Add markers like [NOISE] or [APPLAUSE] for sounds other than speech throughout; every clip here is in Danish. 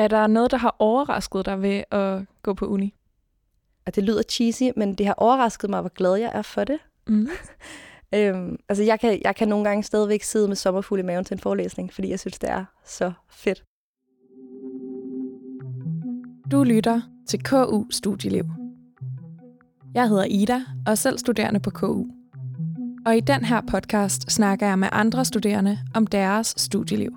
Er der noget, der har overrasket dig ved at gå på uni? Og det lyder cheesy, men det har overrasket mig, hvor glad jeg er for det. Mm. [LAUGHS] Øhm, altså jeg kan, jeg kan nogle gange stadigvæk sidde med sommerfuld i maven til en forelæsning, fordi jeg synes, det er så fedt. Du lytter til KU Studieliv. Jeg hedder Ida og er selv studerende på KU. Og i den her podcast snakker jeg med andre studerende om deres studieliv.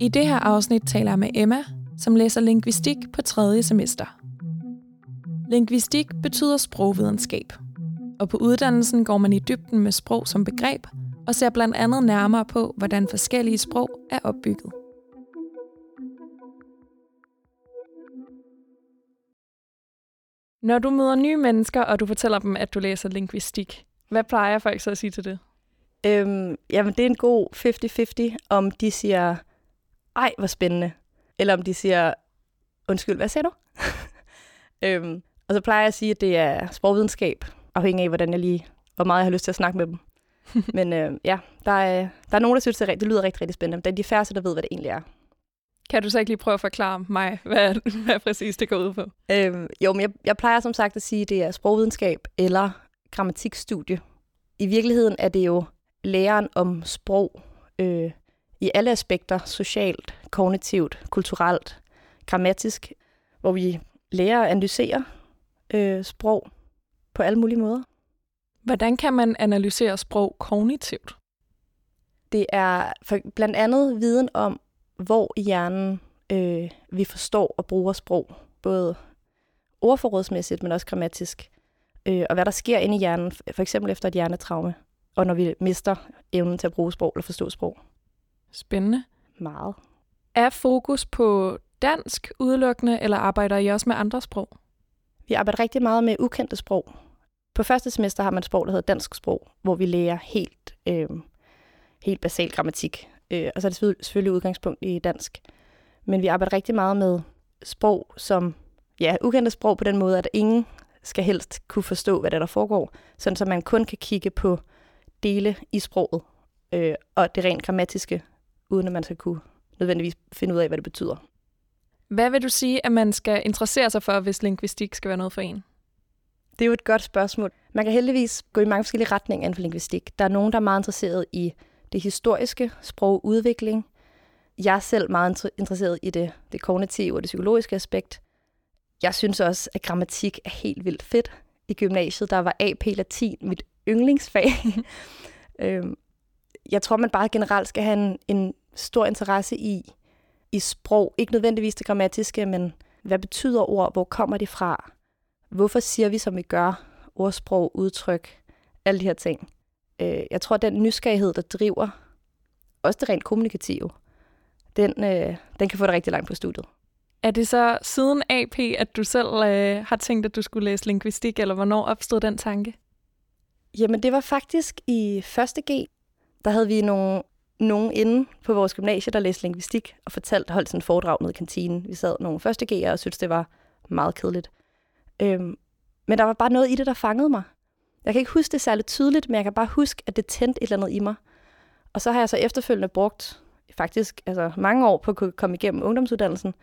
I det her afsnit taler jeg med Emma, som læser lingvistik på tredje semester. Lingvistik betyder sprogvidenskab, og på uddannelsen går man i dybden med sprog som begreb og ser blandt andet nærmere på, hvordan forskellige sprog er opbygget. Når du møder nye mennesker, og du fortæller dem, at du læser lingvistik, hvad plejer folk så at sige til det? Øhm, jamen, det er en god 50-50, om de siger, ej, hvor spændende, eller om de siger, undskyld, hvad sagde du? [LAUGHS] øhm, og så plejer jeg at sige, at det er sprogvidenskab, afhængig af, hvordan jeg lige, hvor meget jeg har lyst til at snakke med dem. [LAUGHS] Men øh, ja, der er, der er nogen, der synes, det, er, det lyder rigtig, rigtig spændende. Men det er de færreste, der ved, hvad det egentlig er. Kan du så ikke lige prøve at forklare mig, hvad, [LAUGHS] hvad præcis det går ud på? Øhm, jo, men jeg, jeg plejer som sagt at sige, at det er sprogvidenskab eller grammatikstudie. I virkeligheden er det jo læren om sprog øh, i alle aspekter, socialt, kognitivt, kulturelt, grammatisk, hvor vi lærer at analysere øh, sprog på alle mulige måder. Hvordan kan man analysere sprog kognitivt? Det er for blandt andet viden om, hvor i hjernen øh, vi forstår og bruger sprog, både ordforrådsmæssigt, men også grammatisk, øh, og hvad der sker inde i hjernen, for eksempel efter et hjernetraume, og når vi mister evnen til at bruge sprog eller forstå sprog. Spændende. Meget. Er fokus på dansk udelukkende, eller arbejder I også med andre sprog? Vi arbejder rigtig meget med ukendte sprog. På første semester har man et sprog, der hedder dansk sprog, hvor vi lærer helt, øh, helt basal grammatik. Øh, og så er det selvfølgelig udgangspunkt i dansk. Men vi arbejder rigtig meget med sprog, som ja, ukendte sprog på den måde, at ingen skal helst kunne forstå, hvad der, der foregår, sådan så man kun kan kigge på dele i sproget øh, og det rent grammatiske, uden at man skal kunne nødvendigvis finde ud af, hvad det betyder. Hvad vil du sige, at man skal interessere sig for, hvis lingvistik skal være noget for en? Det er jo et godt spørgsmål. Man kan heldigvis gå i mange forskellige retninger inden for lingvistik. Der er nogen, der er meget interesseret i det historiske, sprogudvikling. Jeg er selv meget interesseret i det, det kognitive og det psykologiske aspekt. Jeg synes også, at grammatik er helt vildt fedt. I gymnasiet, der var AP Latin mit yndlingsfag. [LAUGHS] øhm, jeg tror, man bare generelt skal have en, en stor interesse i, i sprog. Ikke nødvendigvis det grammatiske, men hvad betyder ord? Hvor kommer de fra? Hvorfor siger vi, som vi gør? Ordsprog, udtryk, alle de her ting. Øh, jeg tror, at den nysgerrighed, der driver også det rent kommunikative, den, øh, den kan få det rigtig langt på studiet. Er det så siden AP, at du selv øh, har tænkt, at du skulle læse lingvistik, eller hvornår opstod den tanke? Jamen, det var faktisk i 1. G. Der havde vi nogle, nogen inde på vores gymnasie, der læste lingvistik, og fortalte, holdt sådan en foredrag nede i kantinen. Vi sad nogle første G'ere og syntes, det var meget kedeligt. Øhm, men der var bare noget i det, der fangede mig. Jeg kan ikke huske det særligt tydeligt, men jeg kan bare huske, at det tændte et eller andet i mig. Og så har jeg så efterfølgende brugt faktisk altså mange år på at kunne komme igennem ungdomsuddannelsen,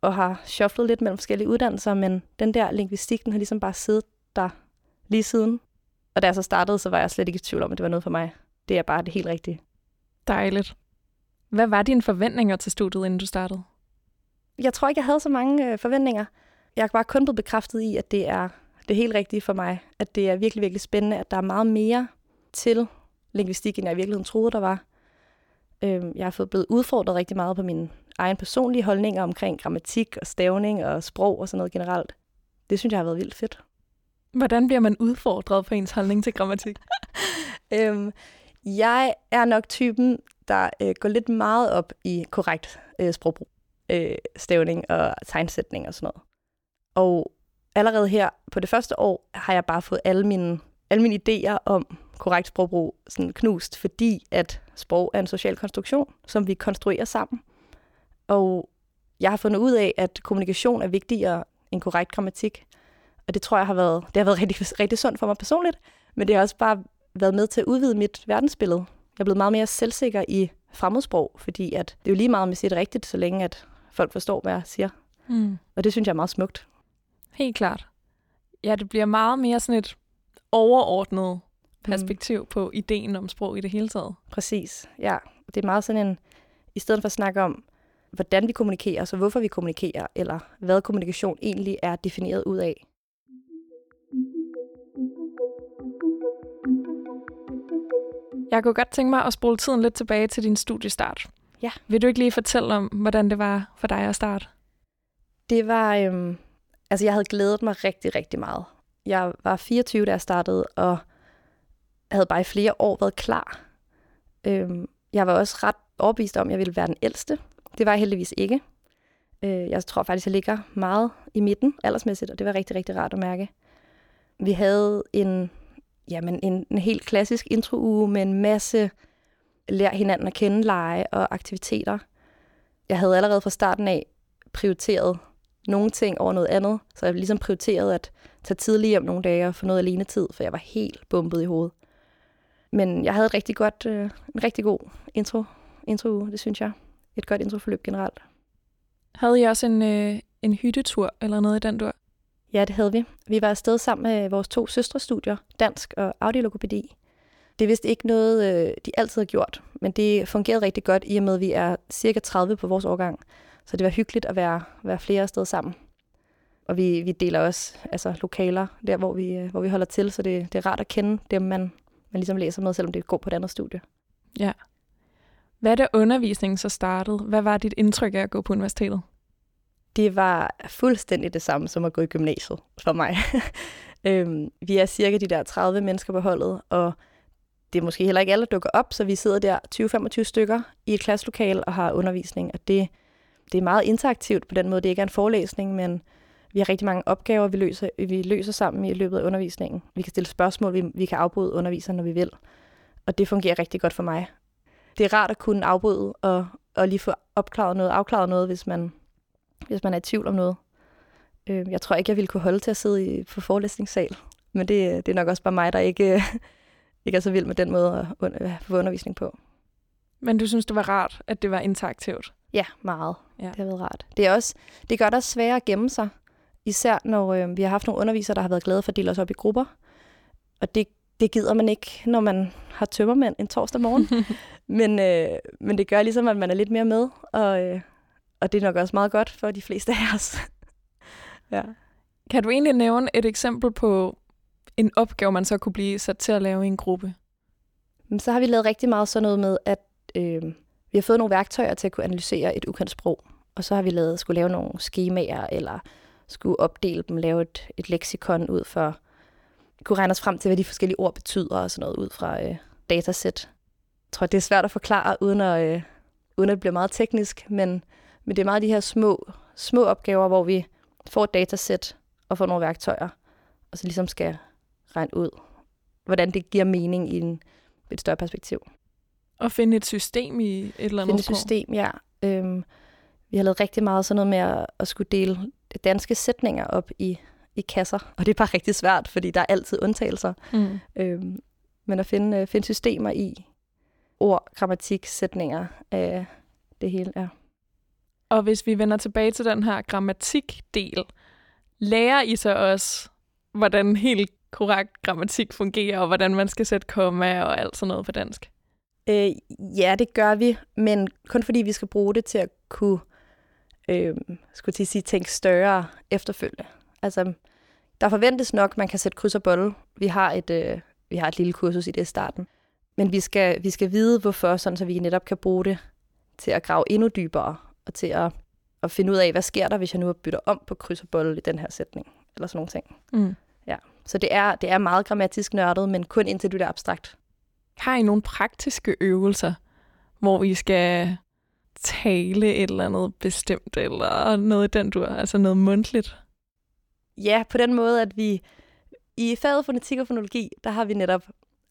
og har shufflet lidt mellem forskellige uddannelser, men den der lingvistik, den har ligesom bare siddet der lige siden. Og da jeg så startede, så var jeg slet ikke i tvivl om, at det var noget for mig. Det er bare det helt rigtige. Dejligt. Hvad var dine forventninger til studiet, inden du startede? Jeg tror ikke, jeg havde så mange øh, forventninger. Jeg er bare kun blevet bekræftet i, at det er det helt rigtige for mig. At det er virkelig, virkelig spændende, at der er meget mere til lingvistik, end jeg i virkeligheden troede, der var. Øhm, jeg har fået blevet udfordret rigtig meget på mine egen personlige holdninger omkring grammatik og stavning og sprog og sådan noget generelt. Det synes jeg har været vildt fedt. Hvordan bliver man udfordret på ens holdning til grammatik? [LAUGHS] øhm, jeg er nok typen, der øh, går lidt meget op i korrekt øh, sprogbrug, øh, stavning og tegnsætning og sådan noget. Og allerede her på det første år har jeg bare fået alle mine, alle mine idéer om korrekt sprogbrug sådan knust, fordi at sprog er en social konstruktion, som vi konstruerer sammen. Og jeg har fundet ud af, at kommunikation er vigtigere end korrekt grammatik. Og det tror jeg har været, det har været rigtig, rigtig sundt for mig personligt, men det har også bare været med til at udvide mit verdensbillede. Jeg er blevet meget mere selvsikker i fremmedsprog, fordi at det er jo lige meget, om jeg siger det rigtigt, så længe at folk forstår, hvad jeg siger. Mm. Og det synes jeg er meget smukt. Helt klart. Ja, det bliver meget mere sådan et overordnet perspektiv mm. på ideen om sprog i det hele taget. Præcis, ja. Det er meget sådan en, i stedet for at snakke om, hvordan vi kommunikerer, så hvorfor vi kommunikerer, eller hvad kommunikation egentlig er defineret ud af. Jeg kunne godt tænke mig at spole tiden lidt tilbage til din studiestart. Ja. Vil du ikke lige fortælle om, hvordan det var for dig at starte? Det var, øhm, altså jeg havde glædet mig rigtig, rigtig meget. Jeg var 24, da jeg startede, og havde bare i flere år været klar. Øhm, jeg var også ret overbevist om, at jeg ville være den ældste. Det var jeg heldigvis ikke. Øh, jeg tror faktisk, jeg ligger meget i midten aldersmæssigt, og det var rigtig, rigtig rart at mærke. Vi havde en, jamen, en, en helt klassisk intro-uge med en masse lær hinanden at kende, lege og aktiviteter. Jeg havde allerede fra starten af prioriteret nogle ting over noget andet, så jeg ligesom prioriteret at tage tidligt hjem nogle dage og få noget alene tid, for jeg var helt bumpet i hovedet. Men jeg havde et rigtig godt, øh, en rigtig god intro, intro det synes jeg. Et godt introforløb generelt. Havde I også en, øh, en hyttetur eller noget i den dur? Ja, det havde vi. Vi var afsted sammen med vores to søstrestudier, dansk og audiologopædi. Det er vist ikke noget, øh, de altid har gjort, men det fungerede rigtig godt, i og med, at vi er cirka 30 på vores årgang. Så det var hyggeligt at være, være flere steder sammen. Og vi, vi deler også altså, lokaler der, hvor vi, øh, hvor vi holder til, så det, det er rart at kende dem, man, man ligesom læser med, selvom det går på et andet studie. Ja. Hvad da undervisningen så startede? Hvad var dit indtryk af at gå på universitetet? Det var fuldstændig det samme som at gå i gymnasiet for mig. [LAUGHS] øhm, vi er cirka de der 30 mennesker på holdet, og det er måske heller ikke alle, der dukker op, så vi sidder der 20-25 stykker i et klasselokal og har undervisning, og det, det er meget interaktivt på den måde. Det ikke er en forelæsning, men vi har rigtig mange opgaver, vi løser, vi løser sammen i løbet af undervisningen. Vi kan stille spørgsmål, vi, vi kan afbryde underviseren, når vi vil. Og det fungerer rigtig godt for mig. Det er rart at kunne afbryde og, og lige få opklaret noget, afklaret noget, hvis man, hvis man er i tvivl om noget. Øh, jeg tror ikke, jeg ville kunne holde til at sidde i, på forelæsningssal. Men det, det er nok også bare mig, der ikke, [LAUGHS] ikke er så vild med den måde at få undervisning på. Men du synes, det var rart, at det var interaktivt? Ja, meget. Ja. Det har været rart. Det, er også, det gør det også sværere at gemme sig. Især når øh, vi har haft nogle undervisere, der har været glade for at dele os op i grupper. Og det, det gider man ikke, når man har tømmermænd en torsdag morgen. [LAUGHS] men, øh, men det gør ligesom, at man er lidt mere med. Og, øh, og det er nok også meget godt for de fleste af os. [LAUGHS] ja. Kan du egentlig nævne et eksempel på en opgave, man så kunne blive sat til at lave i en gruppe? Så har vi lavet rigtig meget sådan noget med, at øh, vi har fået nogle værktøjer til at kunne analysere et ukendt sprog. Og så har vi lavet, skulle lave nogle skemaer, eller skulle opdele dem, lave et, et leksikon ud for, kunne regne os frem til, hvad de forskellige ord betyder og sådan noget ud fra øh, datasæt. Jeg tror, det er svært at forklare, uden at, øh, uden at det bliver meget teknisk, men, men det er meget de her små, små opgaver, hvor vi får et datasæt og får nogle værktøjer, og så ligesom skal regne ud, hvordan det giver mening i en, et større perspektiv. Og finde et system i et eller andet Finde et system, ja. Øhm, vi har lavet rigtig meget sådan noget med at, at skulle dele danske sætninger op i, i kasser, [LAUGHS] og det er bare rigtig svært, fordi der er altid undtagelser. Mm. Øhm, men at finde, øh, finde systemer i ord, grammatik, sætninger, øh, det hele, ja. Og hvis vi vender tilbage til den her grammatikdel, lærer I så også, hvordan helt korrekt grammatik fungerer, og hvordan man skal sætte komma og alt sådan noget på dansk? Øh, ja, det gør vi, men kun fordi vi skal bruge det til at kunne øh, skulle til at sige, tænke større efterfølgende. Altså, der forventes nok, at man kan sætte kryds og bolle. Vi har et, øh, vi har et lille kursus i det i starten. Men vi skal, vi skal vide, hvorfor, sådan så vi netop kan bruge det til at grave endnu dybere, og til at, at finde ud af, hvad sker der, hvis jeg nu bytter om på kryds og bolle i den her sætning, eller sådan nogle ting. Mm. Ja. Så det er, det er meget grammatisk nørdet, men kun indtil du er abstrakt. Har I nogle praktiske øvelser, hvor I skal tale et eller andet bestemt, eller noget den du altså noget mundtligt? Ja, på den måde, at vi i faget fonetik og fonologi, der har vi netop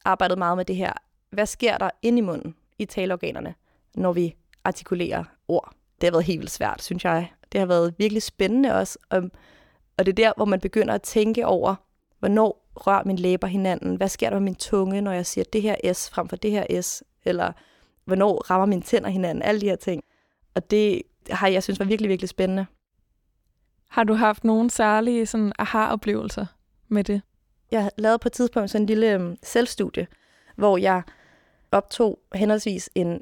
arbejdet meget med det her. Hvad sker der inde i munden, i taleorganerne, når vi artikulerer ord? Det har været helt vildt svært, synes jeg. Det har været virkelig spændende også. Og, og det er der, hvor man begynder at tænke over, hvornår rører mine læber hinanden? Hvad sker der med min tunge, når jeg siger det her S frem for det her S? Eller hvornår rammer mine tænder hinanden, alle de her ting. Og det har jeg synes var virkelig, virkelig spændende. Har du haft nogle særlige sådan, aha-oplevelser med det? Jeg lavede på et tidspunkt sådan en lille um, selvstudie, hvor jeg optog henholdsvis en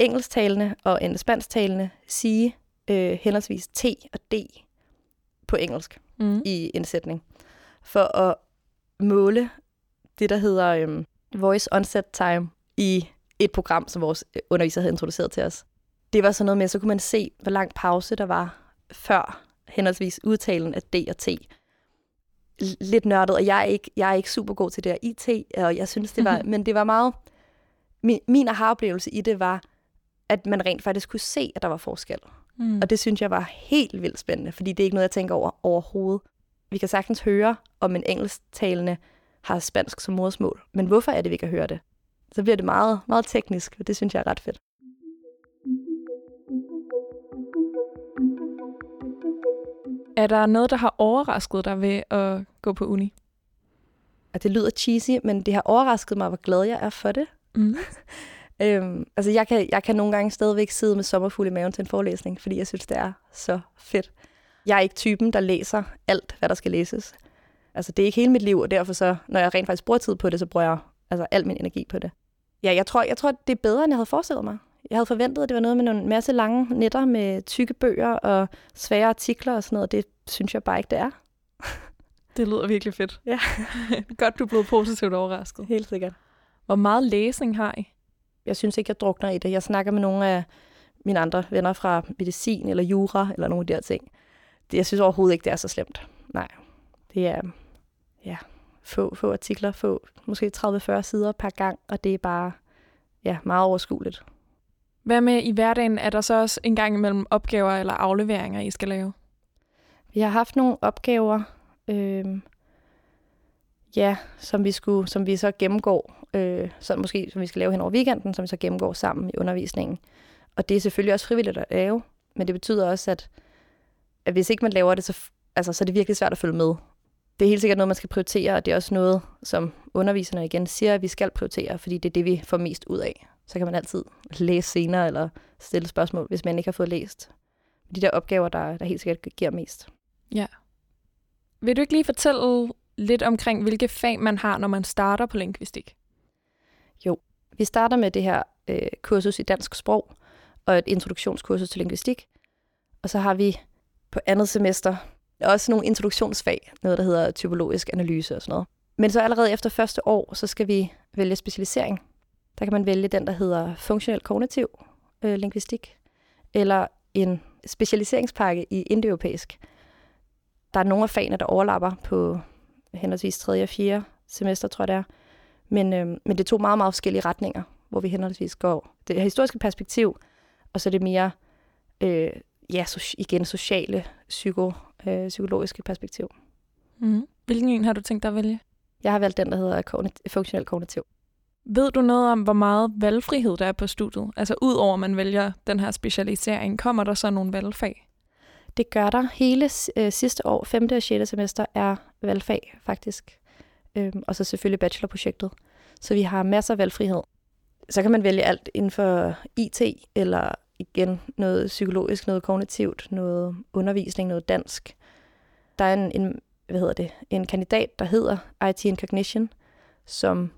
engelsktalende og en spansktalende sige øh, henholdsvis T og D på engelsk mm. i en sætning, for at måle det, der hedder øhm, voice onset time i et program, som vores øh, underviser havde introduceret til os. Det var sådan noget med, så kunne man se, hvor lang pause der var før henholdsvis udtalen af D og T. Lidt nørdet, og jeg er ikke, jeg er ikke super god til det her IT, og jeg synes, det var, [LAUGHS] men det var meget, min, min aha-oplevelse i det var, at man rent faktisk kunne se, at der var forskel. Mm. Og det synes jeg var helt vildt spændende, fordi det er ikke noget, jeg tænker over overhovedet. Vi kan sagtens høre, om en engelsktalende har spansk som modersmål, men hvorfor er det, vi kan høre det? Så bliver det meget, meget teknisk, og det synes jeg er ret fedt. Er der noget, der har overrasket dig ved at gå på uni? At det lyder cheesy, men det har overrasket mig, hvor glad jeg er for det. Mm. [LAUGHS] øhm, altså jeg kan, jeg kan nogle gange stadigvæk sidde med sommerfugl i maven til en forelæsning, fordi jeg synes, det er så fedt. Jeg er ikke typen, der læser alt, hvad der skal læses. Altså det er ikke hele mit liv, og derfor så, når jeg rent faktisk bruger tid på det, så bruger jeg altså al min energi på det. Ja, jeg tror, jeg tror, det er bedre, end jeg havde forestillet mig. Jeg havde forventet, at det var noget med en masse lange netter med tykke bøger og svære artikler og sådan noget. Det synes jeg bare ikke, det er. [LAUGHS] Det lyder virkelig fedt. Ja. [LAUGHS] Godt, du er blevet positivt overrasket. Helt sikkert. Hvor meget læsning har I? Jeg synes ikke, jeg drukner i det. Jeg snakker med nogle af mine andre venner fra medicin eller jura eller nogle af de her ting. Jeg synes overhovedet ikke, det er så slemt. Nej. Det er ja, få, få artikler, få måske 30-40 sider per gang, og det er bare ja, meget overskueligt. Hvad med i hverdagen? Er der så også en gang imellem opgaver eller afleveringer, I skal lave? Vi har haft nogle opgaver, øh, ja, som vi, skulle, som vi så gennemgår, øh, så måske som vi skal lave hen over weekenden, som vi så gennemgår sammen i undervisningen. Og det er selvfølgelig også frivilligt at lave, men det betyder også, at, at hvis ikke man laver det, så, altså, så er det virkelig svært at følge med. Det er helt sikkert noget, man skal prioritere, og det er også noget, som underviserne igen siger, at vi skal prioritere, fordi det er det, vi får mest ud af så kan man altid læse senere eller stille spørgsmål, hvis man ikke har fået læst de der opgaver, der, der helt sikkert giver mest. Ja. Vil du ikke lige fortælle lidt omkring, hvilke fag man har, når man starter på lingvistik? Jo, vi starter med det her øh, kursus i dansk sprog og et introduktionskursus til lingvistik. Og så har vi på andet semester også nogle introduktionsfag, noget der hedder typologisk analyse og sådan noget. Men så allerede efter første år, så skal vi vælge specialisering. Der kan man vælge den, der hedder funktionel kognitiv øh, lingvistik, eller en specialiseringspakke i indoeuropæisk. Der er nogle af fagene, der overlapper på henholdsvis 3. og 4. semester, tror jeg det er. Men, øh, men det er to meget, meget forskellige retninger, hvor vi henholdsvis går det historiske perspektiv, og så det mere, øh, ja, so, igen, sociale, psyko, øh, psykologiske perspektiv. Mm. Hvilken en har du tænkt dig at vælge? Jeg har valgt den, der hedder kognit- funktionel kognitiv. Ved du noget om, hvor meget valgfrihed der er på studiet? Altså udover at man vælger den her specialisering, kommer der så nogle valgfag? Det gør der. Hele øh, sidste år, 5. og 6. semester, er valgfag faktisk. Øhm, og så selvfølgelig bachelorprojektet. Så vi har masser af valgfrihed. Så kan man vælge alt inden for IT, eller igen noget psykologisk, noget kognitivt, noget undervisning, noget dansk. Der er en, en hvad hedder det, en kandidat, der hedder IT and Cognition, som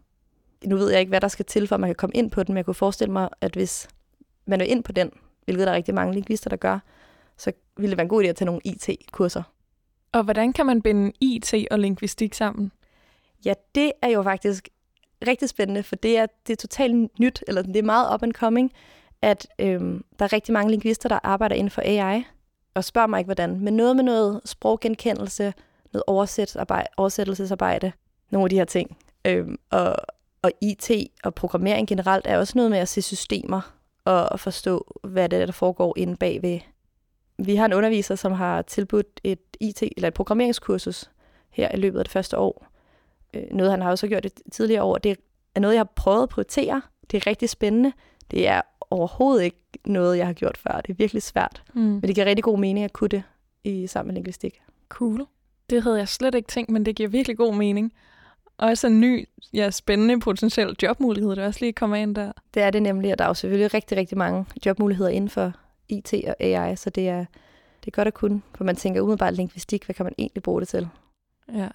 nu ved jeg ikke, hvad der skal til, for at man kan komme ind på den, men jeg kunne forestille mig, at hvis man er ind på den, hvilket der er rigtig mange lingvister, der gør, så ville det være en god idé at tage nogle IT-kurser. Og hvordan kan man binde IT og lingvistik sammen? Ja, det er jo faktisk rigtig spændende, for det er, det er totalt nyt, eller det er meget up and coming, at øhm, der er rigtig mange lingvister, der arbejder inden for AI, og spørger mig ikke, hvordan, men noget med noget sproggenkendelse, noget oversættelsesarbejde, nogle af de her ting. Øhm, og, og IT og programmering generelt er også noget med at se systemer og forstå, hvad det er, der foregår inde bagved. Vi har en underviser, som har tilbudt et IT eller et programmeringskursus her i løbet af det første år. Øh, noget, han har også gjort det tidligere år. Det er noget, jeg har prøvet at prioritere. Det er rigtig spændende. Det er overhovedet ikke noget, jeg har gjort før. Det er virkelig svært. Mm. Men det giver rigtig god mening at kunne det i sammen med lingvistik. Cool. Det havde jeg slet ikke tænkt, men det giver virkelig god mening. også en ny, ja, spændende potentiel jobmulighed, der også lige kommer ind der. Det er det nemlig, og der er jo selvfølgelig rigtig, rigtig mange jobmuligheder inden for IT og AI, så det er, det er godt at kunne, for man tænker umiddelbart lingvistik, hvad kan man egentlig bruge det til? Ja.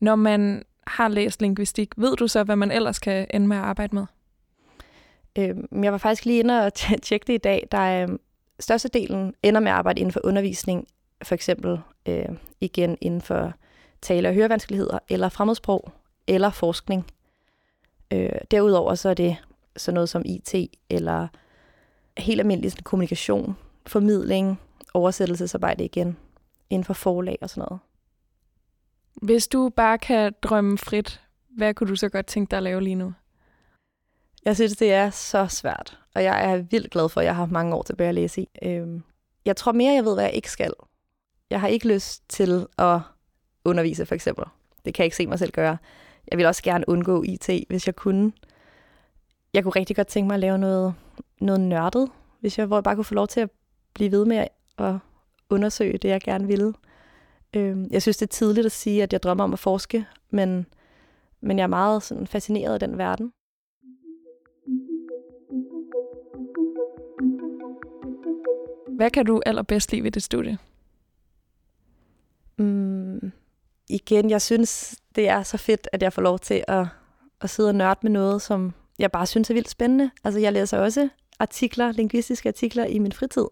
Når man har læst lingvistik, ved du så, hvad man ellers kan ende med at arbejde med? Øhm, jeg var faktisk lige inde og tjekke det i dag. Der er øhm, størstedelen ender med at arbejde inden for undervisning, for eksempel øh, igen inden for tale- og hørevanskeligheder, eller fremmedsprog, eller forskning. Øh, derudover så er det sådan noget som IT, eller helt almindelig sådan, kommunikation, formidling, oversættelsesarbejde igen, inden for forlag og sådan noget. Hvis du bare kan drømme frit, hvad kunne du så godt tænke dig at lave lige nu? Jeg synes, det er så svært, og jeg er vildt glad for, at jeg har mange år tilbage at læse i. Øhm, jeg tror mere, jeg ved, hvad jeg ikke skal. Jeg har ikke lyst til at undervise, for eksempel. Det kan jeg ikke se mig selv gøre. Jeg vil også gerne undgå IT, hvis jeg kunne. Jeg kunne rigtig godt tænke mig at lave noget, noget nørdet, hvis jeg, hvor jeg bare kunne få lov til at blive ved med at undersøge det, jeg gerne ville. Øhm, jeg synes, det er tidligt at sige, at jeg drømmer om at forske, men, men jeg er meget sådan, fascineret af den verden. Hvad kan du allerbedst lide ved det studie? Mm, igen, jeg synes, det er så fedt, at jeg får lov til at, at sidde og nørde med noget, som jeg bare synes er vildt spændende. Altså, jeg læser også artikler, lingvistiske artikler i min fritid.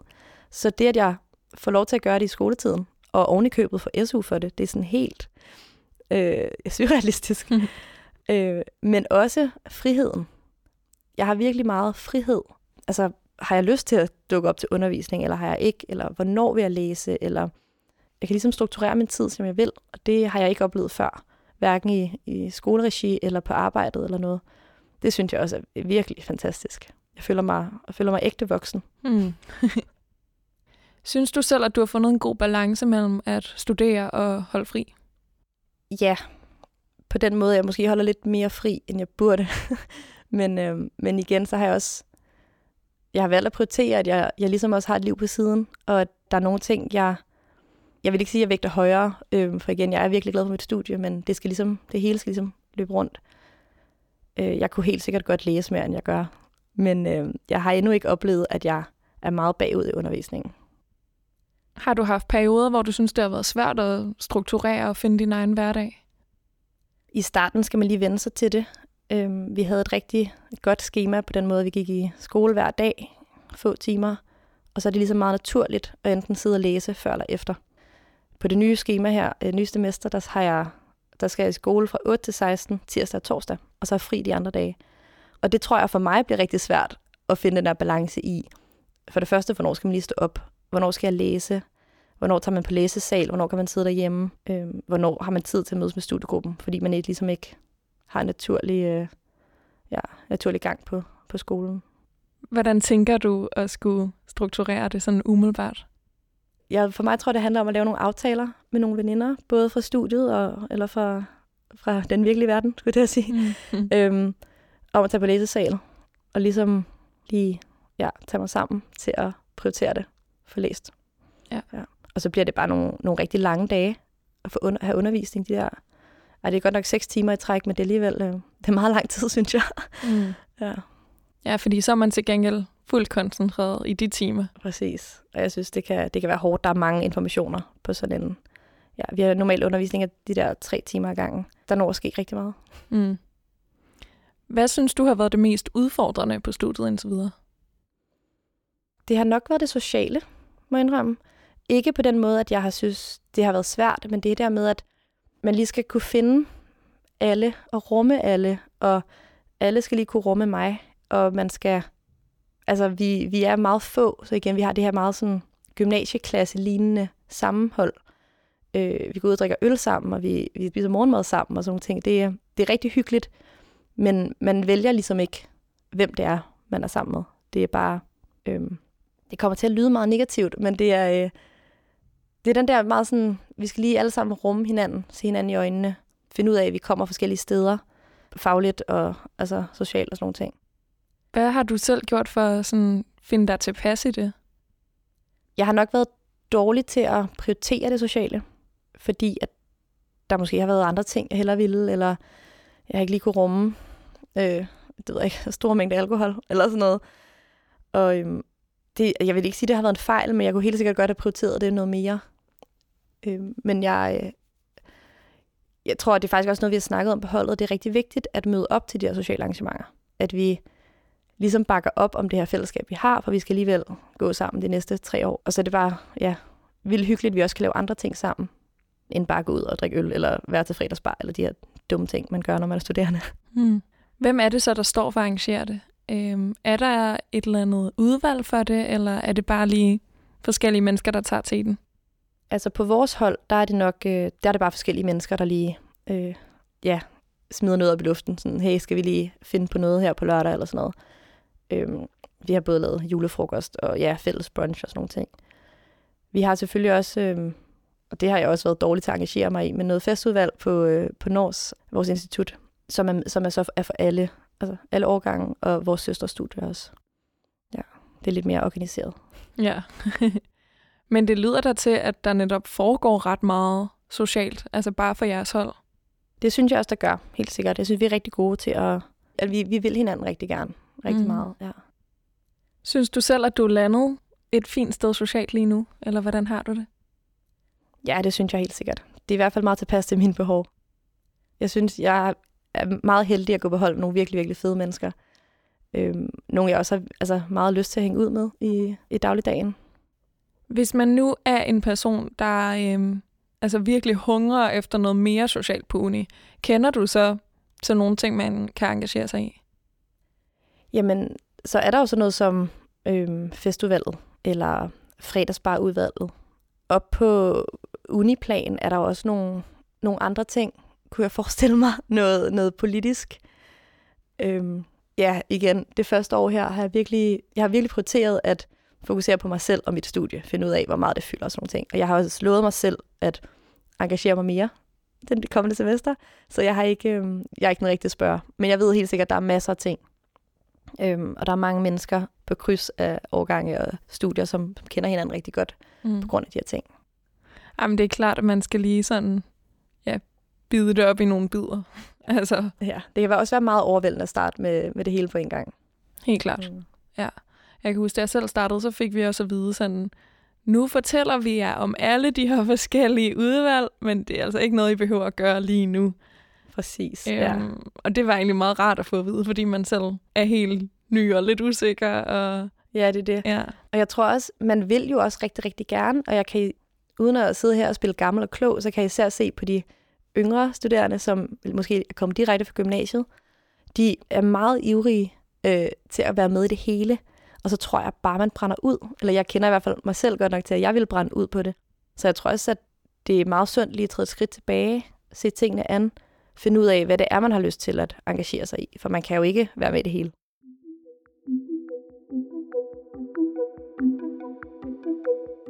Så det, at jeg får lov til at gøre det i skoletiden, og oven i købet for SU for det, det er sådan helt øh, [LAUGHS] surrealistisk. Mm. øh, men også friheden. Jeg har virkelig meget frihed. Altså, har jeg lyst til at dukke op til undervisning, eller har jeg ikke, eller hvornår vil jeg læse, eller jeg kan ligesom strukturere min tid, som jeg vil, og det har jeg ikke oplevet før, hverken i, i skoleregi eller på arbejdet eller noget. Det synes jeg også er virkelig fantastisk. Jeg føler mig, jeg føler mig ægte voksen. Mm. [LAUGHS] synes du selv, at du har fundet en god balance mellem at studere og holde fri? Ja, på den måde, jeg måske holder lidt mere fri, end jeg burde. [LAUGHS] men, øh, men igen, så har jeg også jeg har valgt at prioritere, at jeg, jeg ligesom også har et liv på siden, og at der er nogle ting, jeg jeg vil ikke sige, at jeg vægter højere, øh, for igen, jeg er virkelig glad for mit studie, men det, skal ligesom, det hele skal ligesom løbe rundt. Øh, jeg kunne helt sikkert godt læse mere, end jeg gør, men øh, jeg har endnu ikke oplevet, at jeg er meget bagud i undervisningen. Har du haft perioder, hvor du synes, det har været svært at strukturere og finde din egen hverdag? I starten skal man lige vende sig til det. Øh, vi havde et rigtig godt schema på den måde, vi gik i skole hver dag, få timer, og så er det ligesom meget naturligt at enten sidde og læse før eller efter på det nye schema her, øh, nye semester, der, har jeg, der skal jeg i skole fra 8 til 16, tirsdag og torsdag, og så er fri de andre dage. Og det tror jeg for mig bliver rigtig svært at finde den der balance i. For det første, hvornår skal man lige stå op? Hvornår skal jeg læse? Hvornår tager man på læsesal? Hvornår kan man sidde derhjemme? Øh, hvornår har man tid til at mødes med studiegruppen? Fordi man ikke, ligesom ikke har en naturlig, øh, ja, naturlig gang på, på skolen. Hvordan tænker du at skulle strukturere det sådan umiddelbart? jeg, for mig tror det handler om at lave nogle aftaler med nogle veninder, både fra studiet og, eller fra, fra den virkelige verden, skulle jeg sige, mm. [LAUGHS] øhm, om at tage på læsesal og ligesom lige ja, tage mig sammen til at prioritere det for læst. Ja. ja. Og så bliver det bare nogle, nogle rigtig lange dage at få under, have undervisning. De der, er det er godt nok seks timer i træk, men det er alligevel øh, [LAUGHS] det er meget lang tid, synes jeg. Mm. ja. ja, fordi så er man til gengæld fuldt koncentreret i de timer. Præcis. Og jeg synes, det kan, det kan være hårdt. Der er mange informationer på sådan en... Ja, vi har normalt undervisning af de der tre timer ad gangen. Der når at ske rigtig meget. Mm. Hvad synes du har været det mest udfordrende på studiet indtil videre? Det har nok været det sociale, må jeg indrømme. Ikke på den måde, at jeg har synes, det har været svært, men det der med, at man lige skal kunne finde alle og rumme alle, og alle skal lige kunne rumme mig, og man skal altså vi, vi er meget få, så igen, vi har det her meget sådan gymnasieklasse-lignende sammenhold. Øh, vi går ud og drikker øl sammen, og vi, vi spiser morgenmad sammen og sådan nogle ting. Det, er, det er rigtig hyggeligt, men man vælger ligesom ikke, hvem det er, man er sammen med. Det er bare, øh, det kommer til at lyde meget negativt, men det er, øh, det er den der meget sådan, vi skal lige alle sammen rumme hinanden, se hinanden i øjnene, finde ud af, at vi kommer forskellige steder, fagligt og altså socialt og sådan nogle ting. Hvad har du selv gjort for at sådan, finde dig tilpas i det? Jeg har nok været dårlig til at prioritere det sociale, fordi at der måske har været andre ting, jeg hellere ville, eller jeg ikke lige kunne rumme, øh, det ved jeg ikke, [LAUGHS] store mængder alkohol, eller sådan noget. Og øhm, det, jeg vil ikke sige, at det har været en fejl, men jeg kunne helt sikkert godt have prioriteret det noget mere. Øhm, men jeg, øh, jeg tror, at det er faktisk også noget, vi har snakket om på holdet. Det er rigtig vigtigt at møde op til de her sociale arrangementer. At vi ligesom bakker op om det her fællesskab, vi har, for vi skal alligevel gå sammen de næste tre år. Og så er det bare, ja, vildt hyggeligt, at vi også kan lave andre ting sammen, end bare gå ud og drikke øl, eller være til fredagsbar, eller de her dumme ting, man gør, når man er studerende. Mm. Hvem er det så, der står for at arrangere det? Øhm, er der et eller andet udvalg for det, eller er det bare lige forskellige mennesker, der tager til den? Altså på vores hold, der er det nok, øh, der er det bare forskellige mennesker, der lige øh, ja, smider noget op i luften. Sådan, hey, skal vi lige finde på noget her på lørdag, eller sådan noget. Øhm, vi har både lavet julefrokost og ja, fælles brunch og sådan nogle ting. Vi har selvfølgelig også, øh, og det har jeg også været dårlig til at engagere mig i, men noget festudvalg på, øh, på Nors, vores institut, som er, som er så er for alle, altså alle årgange, og vores søsterstudie også. Ja, det er lidt mere organiseret. Ja. [LAUGHS] men det lyder der til, at der netop foregår ret meget socialt, altså bare for jeres hold. Det synes jeg også, der gør, helt sikkert. Jeg synes, vi er rigtig gode til at... at vi, vi vil hinanden rigtig gerne. Rigtig mm. meget, ja. Synes du selv, at du er landet et fint sted socialt lige nu, eller hvordan har du det? Ja, det synes jeg helt sikkert. Det er i hvert fald meget tilpas til mine behov. Jeg synes, jeg er meget heldig at gå på hold med nogle virkelig, virkelig fede mennesker. Øhm, nogle, jeg også har altså, meget lyst til at hænge ud med i, i dagligdagen. Hvis man nu er en person, der øhm, altså virkelig hungrer efter noget mere socialt på uni, kender du så til nogle ting, man kan engagere sig i? Jamen, så er der jo sådan noget som øhm, festudvalget, eller fredagsbarudvalget. Op på uniplan er der også nogle, nogle andre ting, kunne jeg forestille mig, [LAUGHS] noget, noget politisk. Øhm, ja, igen, det første år her har jeg virkelig, jeg har virkelig prioriteret at fokusere på mig selv og mit studie, finde ud af, hvor meget det fylder og sådan nogle ting. Og jeg har også slået mig selv at engagere mig mere den kommende semester, så jeg har ikke, øhm, jeg er ikke den rigtige spørge. Men jeg ved helt sikkert, at der er masser af ting. Øhm, og der er mange mennesker på kryds af årgange og studier, som, kender hinanden rigtig godt mm. på grund af de her ting. Jamen, det er klart, at man skal lige sådan, bide det op i nogle bidder. [LAUGHS] altså. Ja, det kan også være meget overvældende at starte med, med det hele på en gang. Helt klart, mm. ja. Jeg kan huske, da jeg selv startede, så fik vi også at vide sådan, nu fortæller vi jer om alle de her forskellige udvalg, men det er altså ikke noget, I behøver at gøre lige nu. Præcis, øhm, ja. Og det var egentlig meget rart at få at vide, fordi man selv er helt ny og lidt usikker. Og, ja, det er det. Ja. Og jeg tror også, man vil jo også rigtig, rigtig gerne, og jeg kan, uden at sidde her og spille gammel og klog, så kan jeg især se på de yngre studerende, som måske er kommet direkte fra gymnasiet. De er meget ivrige øh, til at være med i det hele, og så tror jeg bare, man brænder ud. Eller jeg kender i hvert fald mig selv godt nok til, at jeg vil brænde ud på det. Så jeg tror også, at det er meget sundt lige at træde et skridt tilbage, se tingene an, finde ud af, hvad det er, man har lyst til at engagere sig i. For man kan jo ikke være med i det hele.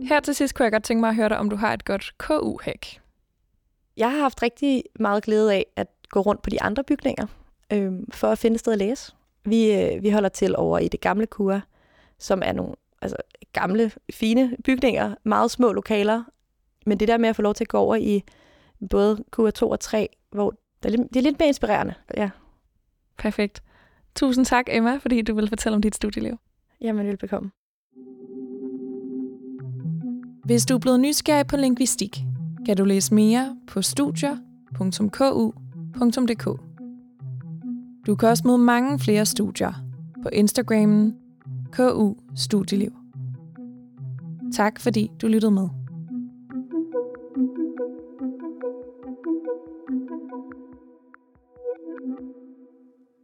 Her til sidst kunne jeg godt tænke mig at høre dig, om du har et godt KU-hack. Jeg har haft rigtig meget glæde af at gå rundt på de andre bygninger, øh, for at finde et sted at læse. Vi, øh, vi holder til over i det gamle KUA, som er nogle altså, gamle, fine bygninger, meget små lokaler. Men det der med at få lov til at gå over i både KUA 2 og 3, hvor det er lidt, det er lidt mere inspirerende. Ja. Perfekt. Tusind tak, Emma, fordi du vil fortælle om dit studieliv. Jamen, velbekomme. Hvis du er blevet nysgerrig på lingvistik, kan du læse mere på studier.ku.dk. Du kan også møde mange flere studier på Instagramen KU Studieliv. Tak fordi du lyttede med.